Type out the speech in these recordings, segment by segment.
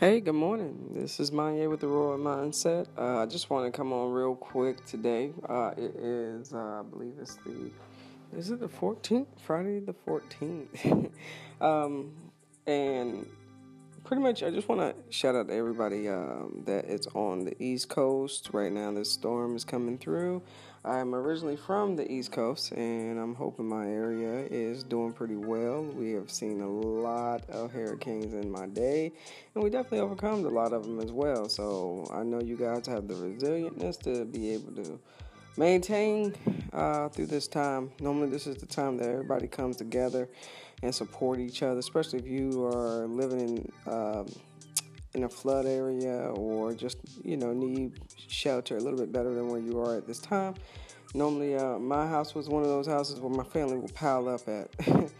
Hey, good morning. This is Manye with the Royal Mindset. Uh, I just want to come on real quick today. Uh, it is, uh, I believe it's the, is it the 14th? Friday the 14th. um, and pretty much, I just want to shout out to everybody um, that it's on the East Coast right now. This storm is coming through. I'm originally from the East Coast, and I'm hoping my area is doing pretty well. We have seen a lot of hurricanes in my day, and we definitely overcome a lot of them as well. So I know you guys have the resilience to be able to maintain uh, through this time. Normally, this is the time that everybody comes together and support each other, especially if you are living in. Um, in a flood area or just you know need shelter a little bit better than where you are at this time. Normally uh, my house was one of those houses where my family would pile up at.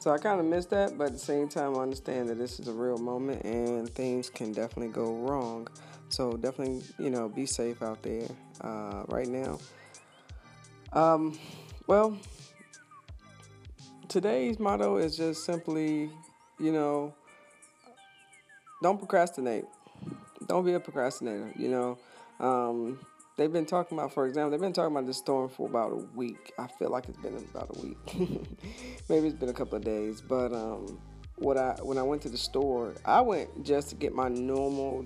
So i kind of miss that but at the same time i understand that this is a real moment and things can definitely go wrong. So definitely you know be safe out there uh, right now. Um, well today's motto is just simply you know don't procrastinate. Don't be a procrastinator. You know, um, they've been talking about, for example, they've been talking about this storm for about a week. I feel like it's been about a week. Maybe it's been a couple of days. But um, what I when I went to the store, I went just to get my normal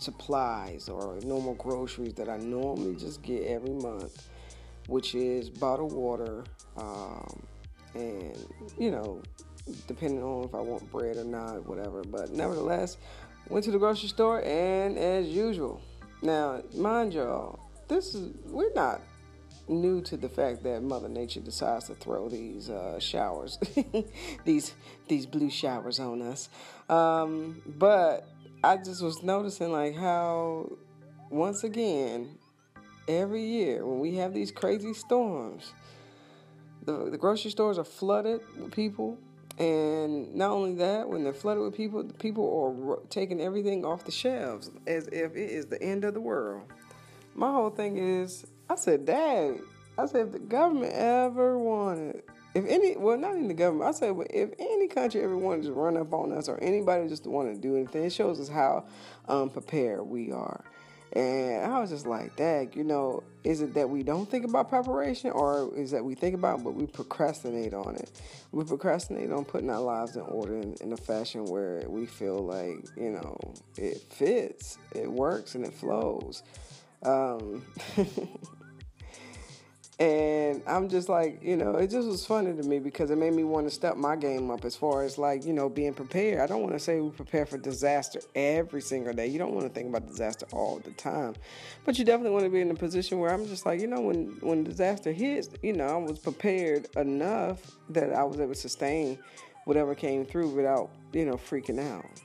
supplies or normal groceries that I normally just get every month, which is bottled water, um, and you know depending on if I want bread or not, whatever. But nevertheless, went to the grocery store and as usual. Now, mind y'all, this is we're not new to the fact that Mother Nature decides to throw these uh, showers, these these blue showers on us. Um, but I just was noticing like how once again every year when we have these crazy storms, the the grocery stores are flooded with people and not only that, when they're flooded with people, the people are taking everything off the shelves as if it is the end of the world. My whole thing is, I said, Dad, I said, if the government ever wanted, if any, well, not in the government, I said, if any country ever wanted to run up on us or anybody just want to do anything, it shows us how unprepared um, we are. And I was just like, Dag, you know, is it that we don't think about preparation or is that we think about but we procrastinate on it? We procrastinate on putting our lives in order in, in a fashion where we feel like, you know, it fits, it works, and it flows. Um, And I'm just like, you know, it just was funny to me because it made me want to step my game up as far as like, you know, being prepared. I don't want to say we prepare for disaster every single day. You don't want to think about disaster all the time. But you definitely want to be in a position where I'm just like, you know, when when disaster hits, you know, I was prepared enough that I was able to sustain whatever came through without, you know, freaking out.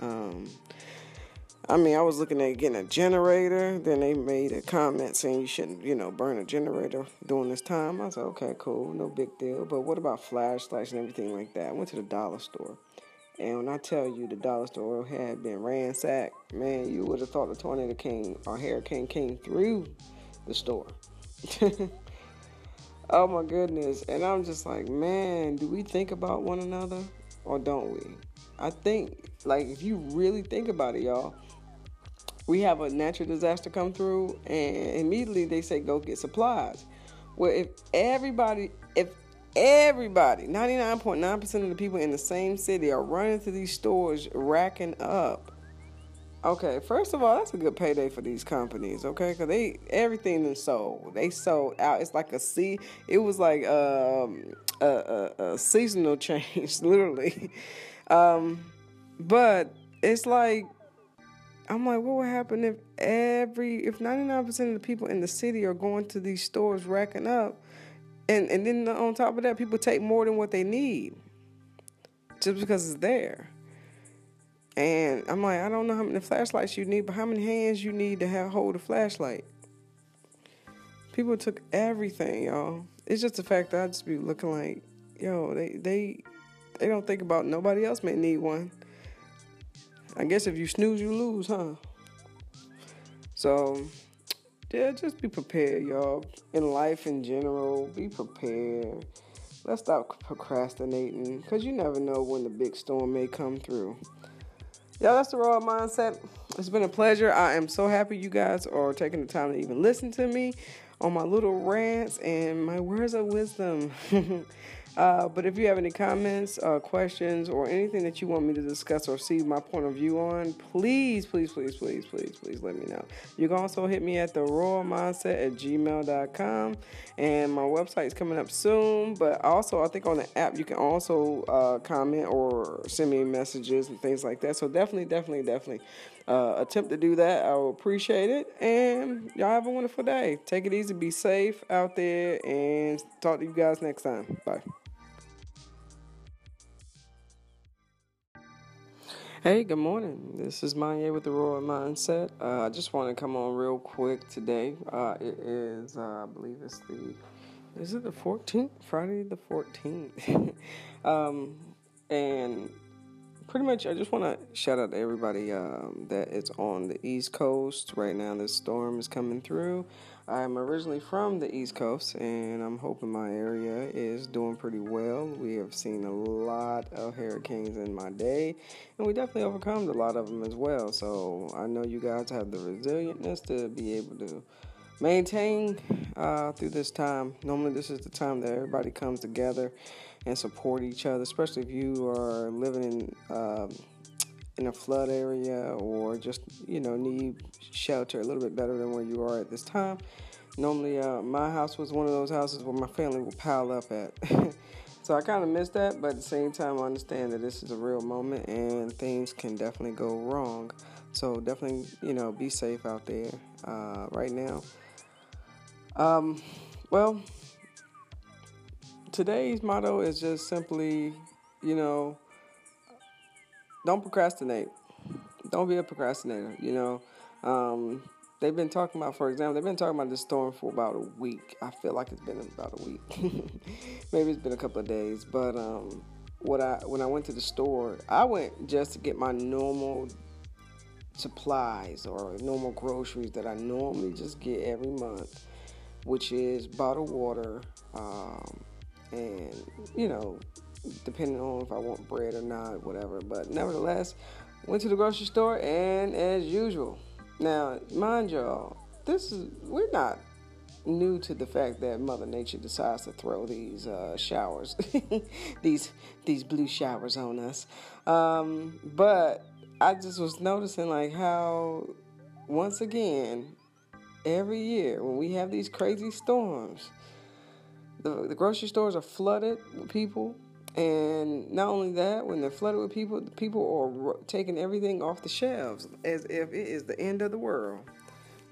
Um, I mean, I was looking at getting a generator. Then they made a comment saying you shouldn't, you know, burn a generator during this time. I said, okay, cool, no big deal. But what about flashlights and everything like that? I went to the dollar store. And when I tell you the dollar store had been ransacked, man, you would have thought the tornado came or hurricane came through the store. oh my goodness. And I'm just like, man, do we think about one another or don't we? I think, like, if you really think about it, y'all, we have a natural disaster come through, and immediately they say go get supplies. Well, if everybody, if everybody, 99.9% of the people in the same city are running to these stores racking up. Okay, first of all, that's a good payday for these companies, okay? Because they everything is sold. They sold out. It's like a sea. It was like um, a, a, a seasonal change, literally. Um, but it's like I'm like, what would happen if every if 99% of the people in the city are going to these stores racking up, and and then on top of that, people take more than what they need just because it's there. And I'm like, I don't know how many flashlights you need, but how many hands you need to have hold a flashlight. People took everything, y'all. It's just the fact that I just be looking like, yo, they they they don't think about nobody else may need one. I guess if you snooze, you lose, huh? So, yeah, just be prepared, y'all. In life in general, be prepared. Let's stop procrastinating because you never know when the big storm may come through. Yeah, that's the Royal Mindset. It's been a pleasure. I am so happy you guys are taking the time to even listen to me on my little rants and my words of wisdom. Uh, but if you have any comments, uh, questions, or anything that you want me to discuss or see my point of view on, please, please, please, please, please, please let me know. You can also hit me at the Royal Mindset at gmail.com. And my website is coming up soon. But also, I think on the app, you can also uh, comment or send me messages and things like that. So definitely, definitely, definitely uh, attempt to do that. I will appreciate it. And y'all have a wonderful day. Take it easy, be safe out there, and talk to you guys next time. Bye. Hey, good morning. This is Manye with the Royal Mindset. Uh, I just want to come on real quick today. Uh, it is, uh, I believe it's the, is it the 14th? Friday the 14th. um, and pretty much, I just want to shout out to everybody um, that it's on the East Coast right now. This storm is coming through. I'm originally from the East Coast, and I'm hoping my area is doing pretty well. We have seen a lot of hurricanes in my day, and we definitely overcome a lot of them as well. So I know you guys have the resilientness to be able to maintain uh, through this time. Normally, this is the time that everybody comes together and support each other, especially if you are living in. Um, in a flood area or just you know need shelter a little bit better than where you are at this time. Normally uh, my house was one of those houses where my family would pile up at. So i kind of miss that but at the same time i understand that this is a real moment and things can definitely go wrong. So definitely you know be safe out there uh, right now. Um, well today's motto is just simply you know don't procrastinate. Don't be a procrastinator. You know, um, they've been talking about, for example, they've been talking about this storm for about a week. I feel like it's been about a week. Maybe it's been a couple of days. But um, what I when I went to the store, I went just to get my normal supplies or normal groceries that I normally just get every month, which is bottled water, um, and you know depending on if I want bread or not, whatever. But nevertheless, went to the grocery store and as usual. Now, mind y'all, this is we're not new to the fact that Mother Nature decides to throw these uh, showers, these these blue showers on us. Um, but I just was noticing like how once again every year when we have these crazy storms, the, the grocery stores are flooded with people and not only that, when they're flooded with people, people are taking everything off the shelves as if it is the end of the world.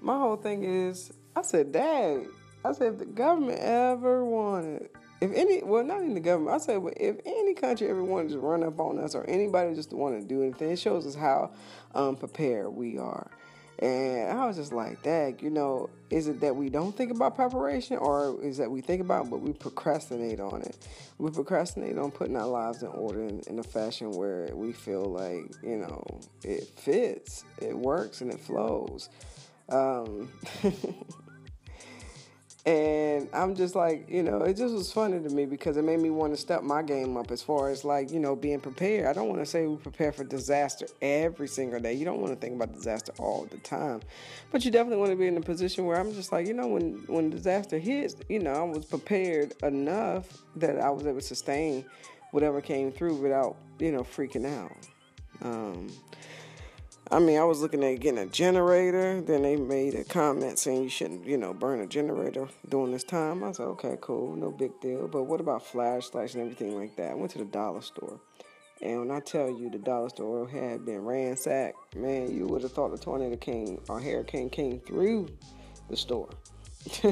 My whole thing is, I said, Dad, I said, if the government ever wanted, if any, well, not in the government, I said, if any country ever wanted to run up on us or anybody just wanted to do anything, it shows us how unprepared um, we are. And I was just like, Dad, you know, is it that we don't think about preparation or is that we think about but we procrastinate on it? We procrastinate on putting our lives in order in, in a fashion where we feel like, you know, it fits, it works, and it flows. Um, And I'm just like, you know, it just was funny to me because it made me want to step my game up as far as like, you know, being prepared. I don't want to say we prepare for disaster every single day. You don't want to think about disaster all the time. But you definitely want to be in a position where I'm just like, you know, when when disaster hits, you know, I was prepared enough that I was able to sustain whatever came through without, you know, freaking out. Um, I mean, I was looking at getting a generator. Then they made a comment saying you shouldn't, you know, burn a generator during this time. I said, okay, cool, no big deal. But what about flashlights and everything like that? I went to the dollar store. And when I tell you the dollar store had been ransacked, man, you would have thought the tornado came or hurricane came through the store.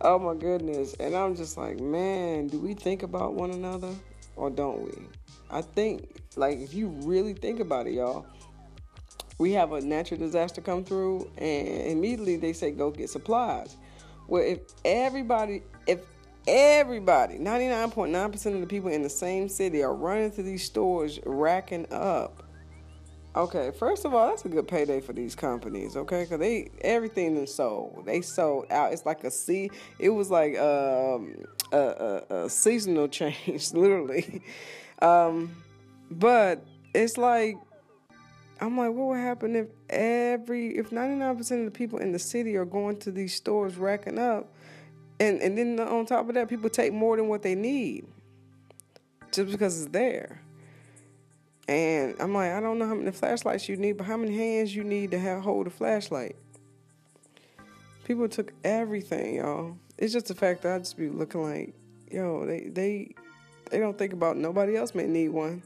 oh my goodness. And I'm just like, man, do we think about one another or don't we? I think, like, if you really think about it, y'all, we have a natural disaster come through, and immediately they say go get supplies. Well, if everybody, if everybody, 99.9% of the people in the same city are running to these stores racking up. Okay, first of all, that's a good payday for these companies, okay? Because they everything is sold. They sold out. It's like a sea. It was like um, a, a, a seasonal change, literally. Um, but it's like I'm like, what would happen if every if 99% of the people in the city are going to these stores racking up, and and then on top of that, people take more than what they need, just because it's there. And I'm like, I don't know how many flashlights you need, but how many hands you need to have hold a flashlight? People took everything, y'all. It's just the fact that I just be looking like, yo, they they they don't think about nobody else may need one.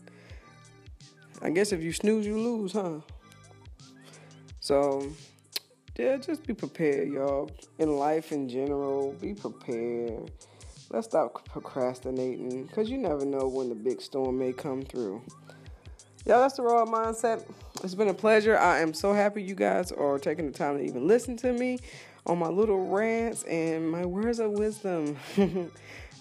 I guess if you snooze, you lose, huh? So, yeah, just be prepared, y'all. In life in general, be prepared. Let's stop procrastinating because you never know when the big storm may come through. Yeah, that's the Royal Mindset. It's been a pleasure. I am so happy you guys are taking the time to even listen to me on my little rants and my words of wisdom.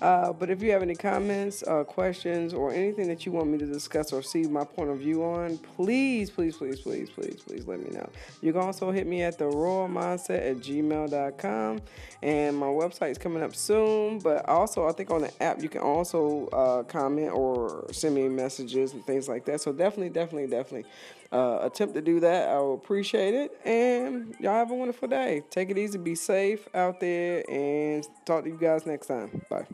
Uh, but if you have any comments, uh, questions, or anything that you want me to discuss or see my point of view on, please, please, please, please, please, please let me know. You can also hit me at the Royal Mindset at gmail.com. And my website is coming up soon. But also, I think on the app, you can also uh, comment or send me messages and things like that. So definitely, definitely, definitely uh, attempt to do that. I will appreciate it. And y'all have a wonderful day. Take it easy, be safe out there, and talk to you guys next time. Bye.